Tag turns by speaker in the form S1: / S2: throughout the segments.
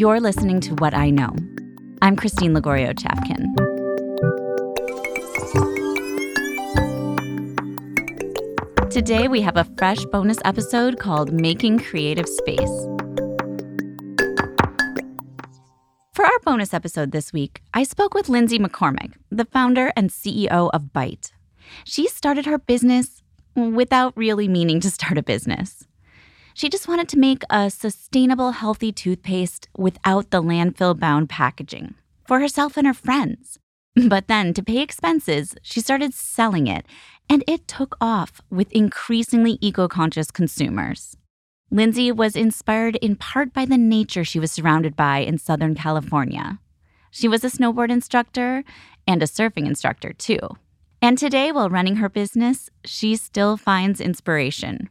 S1: You're listening to What I Know. I'm Christine Lagorio Chafkin. Today, we have a fresh bonus episode called Making Creative Space. For our bonus episode this week, I spoke with Lindsay McCormick, the founder and CEO of Bite. She started her business without really meaning to start a business. She just wanted to make a sustainable, healthy toothpaste without the landfill bound packaging for herself and her friends. But then, to pay expenses, she started selling it, and it took off with increasingly eco conscious consumers. Lindsay was inspired in part by the nature she was surrounded by in Southern California. She was a snowboard instructor and a surfing instructor, too. And today, while running her business, she still finds inspiration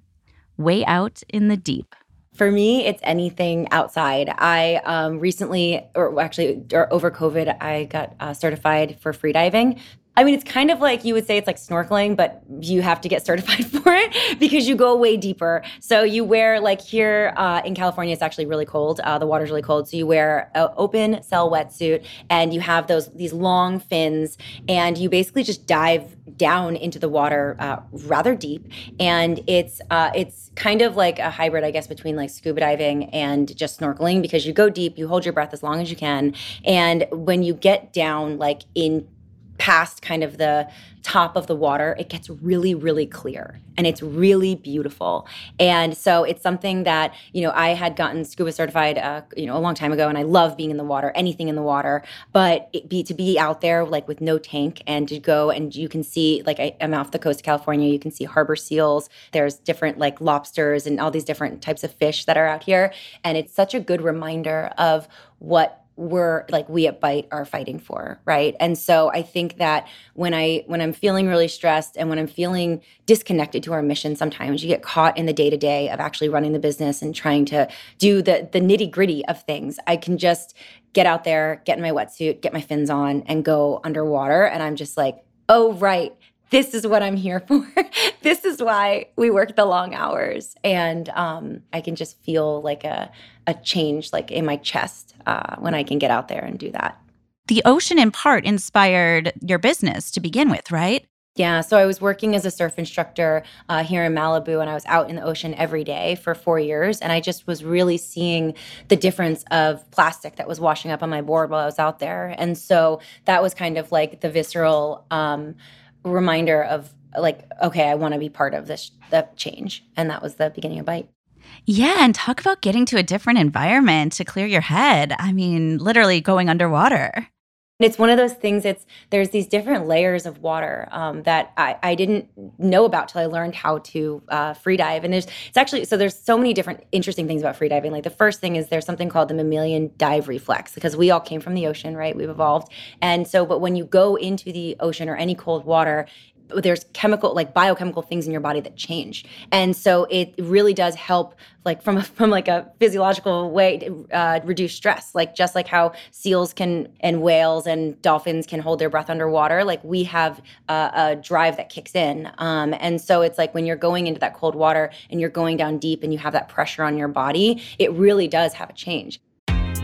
S1: way out in the deep.
S2: For me, it's anything outside. I um, recently, or actually, or over COVID, I got uh, certified for freediving. I mean, it's kind of like you would say it's like snorkeling, but you have to get certified for it because you go way deeper. So you wear like here uh, in California, it's actually really cold. Uh, the water's really cold, so you wear an open cell wetsuit, and you have those these long fins, and you basically just dive down into the water uh, rather deep, and it's uh, it's kind of like a hybrid, I guess, between like scuba diving and just snorkeling because you go deep, you hold your breath as long as you can, and when you get down like in past kind of the top of the water, it gets really, really clear and it's really beautiful. And so it's something that, you know, I had gotten scuba certified, uh, you know, a long time ago and I love being in the water, anything in the water, but be, to be out there like with no tank and to go and you can see, like I, am off the coast of California, you can see harbor seals. There's different like lobsters and all these different types of fish that are out here. And it's such a good reminder of what we're like we at bite are fighting for right? And so i think that when i when i'm feeling really stressed and when i'm feeling disconnected to our mission sometimes you get caught in the day to day of actually running the business and trying to do the the nitty gritty of things. I can just get out there get in my wetsuit get my fins on and go underwater. And i'm just like oh right this is what I'm here for. this is why we work the long hours. And um, I can just feel like a, a change like in my chest uh, when I can get out there and do that.
S1: The ocean, in part, inspired your business to begin with, right?
S2: Yeah, so I was working as a surf instructor uh, here in Malibu, and I was out in the ocean every day for four years. And I just was really seeing the difference of plastic that was washing up on my board while I was out there. And so that was kind of like the visceral um, reminder of like, okay, I want to be part of this the change, and that was the beginning of Bite.
S1: Yeah, and talk about getting to a different environment to clear your head. I mean, literally going underwater.
S2: It's one of those things. It's there's these different layers of water um, that I, I didn't know about till I learned how to uh, free dive. And there's it's actually so there's so many different interesting things about free diving. Like the first thing is there's something called the mammalian dive reflex because we all came from the ocean, right? We've evolved, and so but when you go into the ocean or any cold water, there's chemical like biochemical things in your body that change. And so it really does help like from a, from like a physiological way uh, reduce stress. Like just like how seals can and whales and dolphins can hold their breath underwater like we have a, a drive that kicks in. Um, and so it's like when you're going into that cold water and you're going down deep and you have that pressure on your body it really does have a change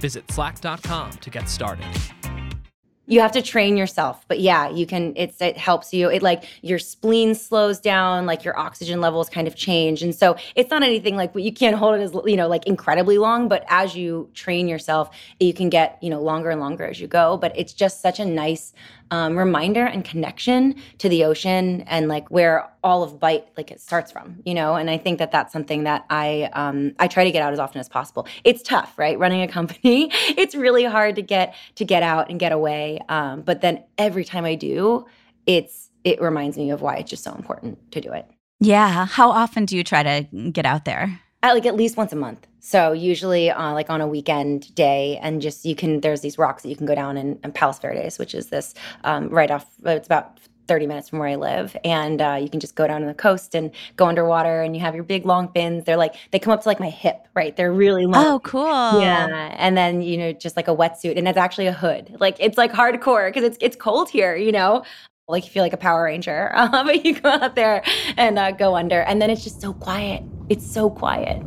S3: Visit slack.com to get started.
S2: you have to train yourself but yeah you can it's it helps you. It like your spleen slows down like your oxygen levels kind of change. And so it's not anything like you can't hold it as you know like incredibly long but as you train yourself you can get you know longer and longer as you go. But it's just such a nice um, reminder and connection to the ocean and like where all of bite like it starts from you know? And i think that that's something that i um, i try to get out as often as possible. It's tough right? Running a company it's really hard to get to get out and get away um, but then every time i do it's it reminds me of why it's just so important to do it.
S1: Yeah. How often do you try to get out there
S2: at like at least once a month so usually uh, like on a weekend day and just you can there's these rocks that you can go down in, in palos verdes which is this um, right off it's about 30 minutes from where I live. And uh, you can just go down to the coast and go underwater and you have your big long fins. They're like, they come up to like my hip, right? They're really long.
S1: Oh, cool.
S2: Yeah. And then, you know, just like a wetsuit. And it's actually a hood. Like it's like hardcore because it's, it's cold here, you know? Like you feel like a Power Ranger. Uh, but you go out there and uh, go under. And then it's just so quiet. It's so quiet.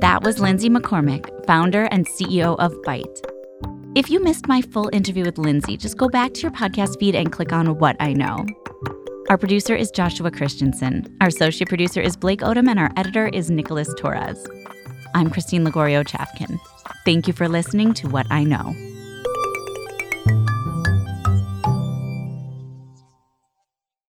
S1: That was Lindsay McCormick, founder and CEO of Bite. If you missed my full interview with Lindsay, just go back to your podcast feed and click on What I Know. Our producer is Joshua Christensen. Our associate producer is Blake Odom, and our editor is Nicholas Torres. I'm Christine Lagorio Chafkin. Thank you for listening to What I Know.